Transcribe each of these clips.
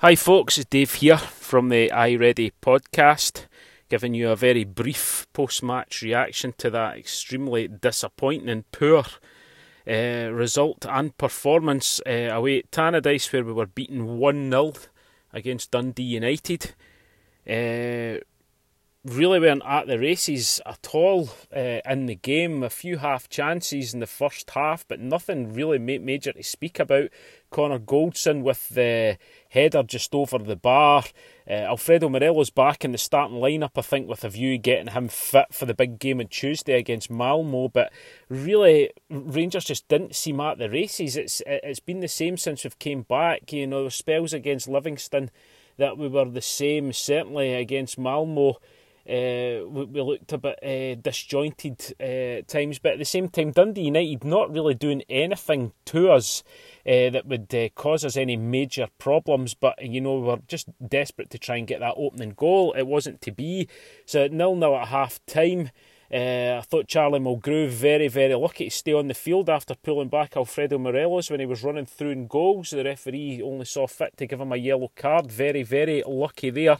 Hi, folks, it's Dave here from the iReady podcast, giving you a very brief post match reaction to that extremely disappointing and poor uh, result and performance uh, away at Tannadice, where we were beaten 1 0 against Dundee United. Uh, really weren't at the races at all uh, in the game. A few half chances in the first half, but nothing really major to speak about. Connor Goldson with the header just over the bar. Uh, Alfredo Morelos back in the starting lineup, I think, with a view getting him fit for the big game on Tuesday against Malmo. But really, Rangers just didn't seem at the races. It's it's been the same since we've came back. You know, spells against Livingston that we were the same. Certainly against Malmo. Uh, we, we, looked a bit uh, disjointed uh, times, but at the same time, Dundee United not really doing anything to us that would cause us any major problems. But you know, we were just desperate to try and get that opening goal. It wasn't to be, so nil nil at half time. Uh, I thought Charlie Mulgrew very, very lucky to stay on the field after pulling back Alfredo Morelos when he was running through in goals. The referee only saw fit to give him a yellow card. Very, very lucky there.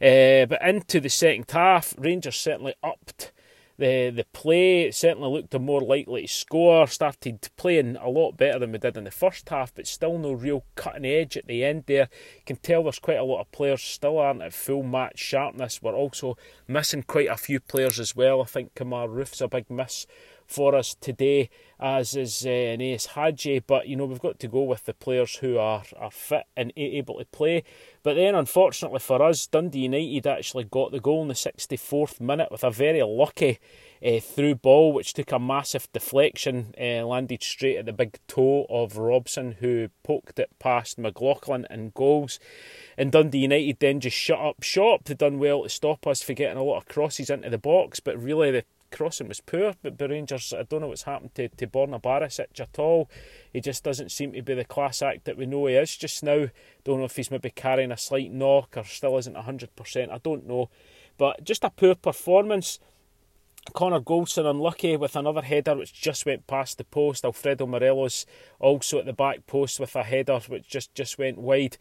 Uh, but into the second half, Rangers certainly upped the the play certainly looked a more likely to score. Started playing a lot better than we did in the first half, but still no real cutting edge at the end there. You can tell there's quite a lot of players still aren't at full match sharpness. We're also missing quite a few players as well. I think Kemar Roofe's a big miss for us today, as is uh, Ianis Hagi. But you know we've got to go with the players who are, are fit and able to play. But then, unfortunately for us, Dundee United actually got the goal in the 64th minute with a very lucky uh, through ball, which took a massive deflection, uh, landed straight at the big toe of Robson, who poked it past McLaughlin and goals. And Dundee United then just shut up shop. They done well to stop us for getting a lot of crosses into the box, but really the crossing was poor, but the Rangers, I don't know what's happened to, to Borna Barisic at all. He just doesn't seem to be the class act that we know he is just now. Don't know if he's maybe carrying a slight knock or still isn't 100%, I don't know. But just a poor performance. Connor Goldson unlucky with another header which just went past the post. Alfredo Morelos also at the back post with a header which just, just went wide.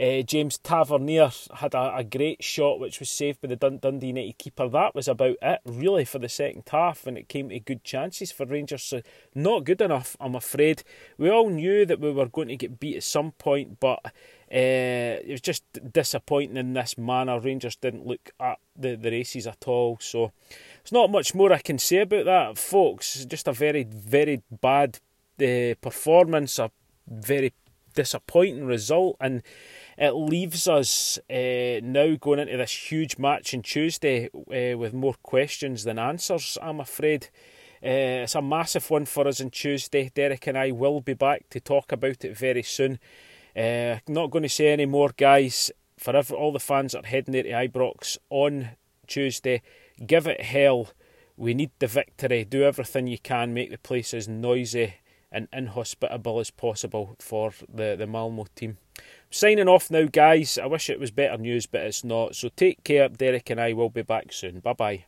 Uh, James Tavernier had a, a, great shot which was saved by the Dundee United keeper. That was about it really for the second half when it came to good chances for Rangers. So not good enough, I'm afraid. We all knew that we were going to get beat at some point, but uh, it was just disappointing in this manner. Rangers didn't look at the, the races at all. So there's not much more I can say about that, folks. Just a very, very bad uh, performance, a very disappointing result, and it leaves us uh, now going into this huge match on Tuesday uh, with more questions than answers, I'm afraid. Uh, it's a massive one for us on Tuesday. Derek and I will be back to talk about it very soon. Uh, not going to say any more, guys. For every, all the fans that are heading there to Ibrox on Tuesday, give it hell. We need the victory. Do everything you can. Make the place as noisy and inhospitable as possible for the, the Malmo team. Signing off now, guys. I wish it was better news, but it's not. So take care. Derek and I will be back soon. Bye bye.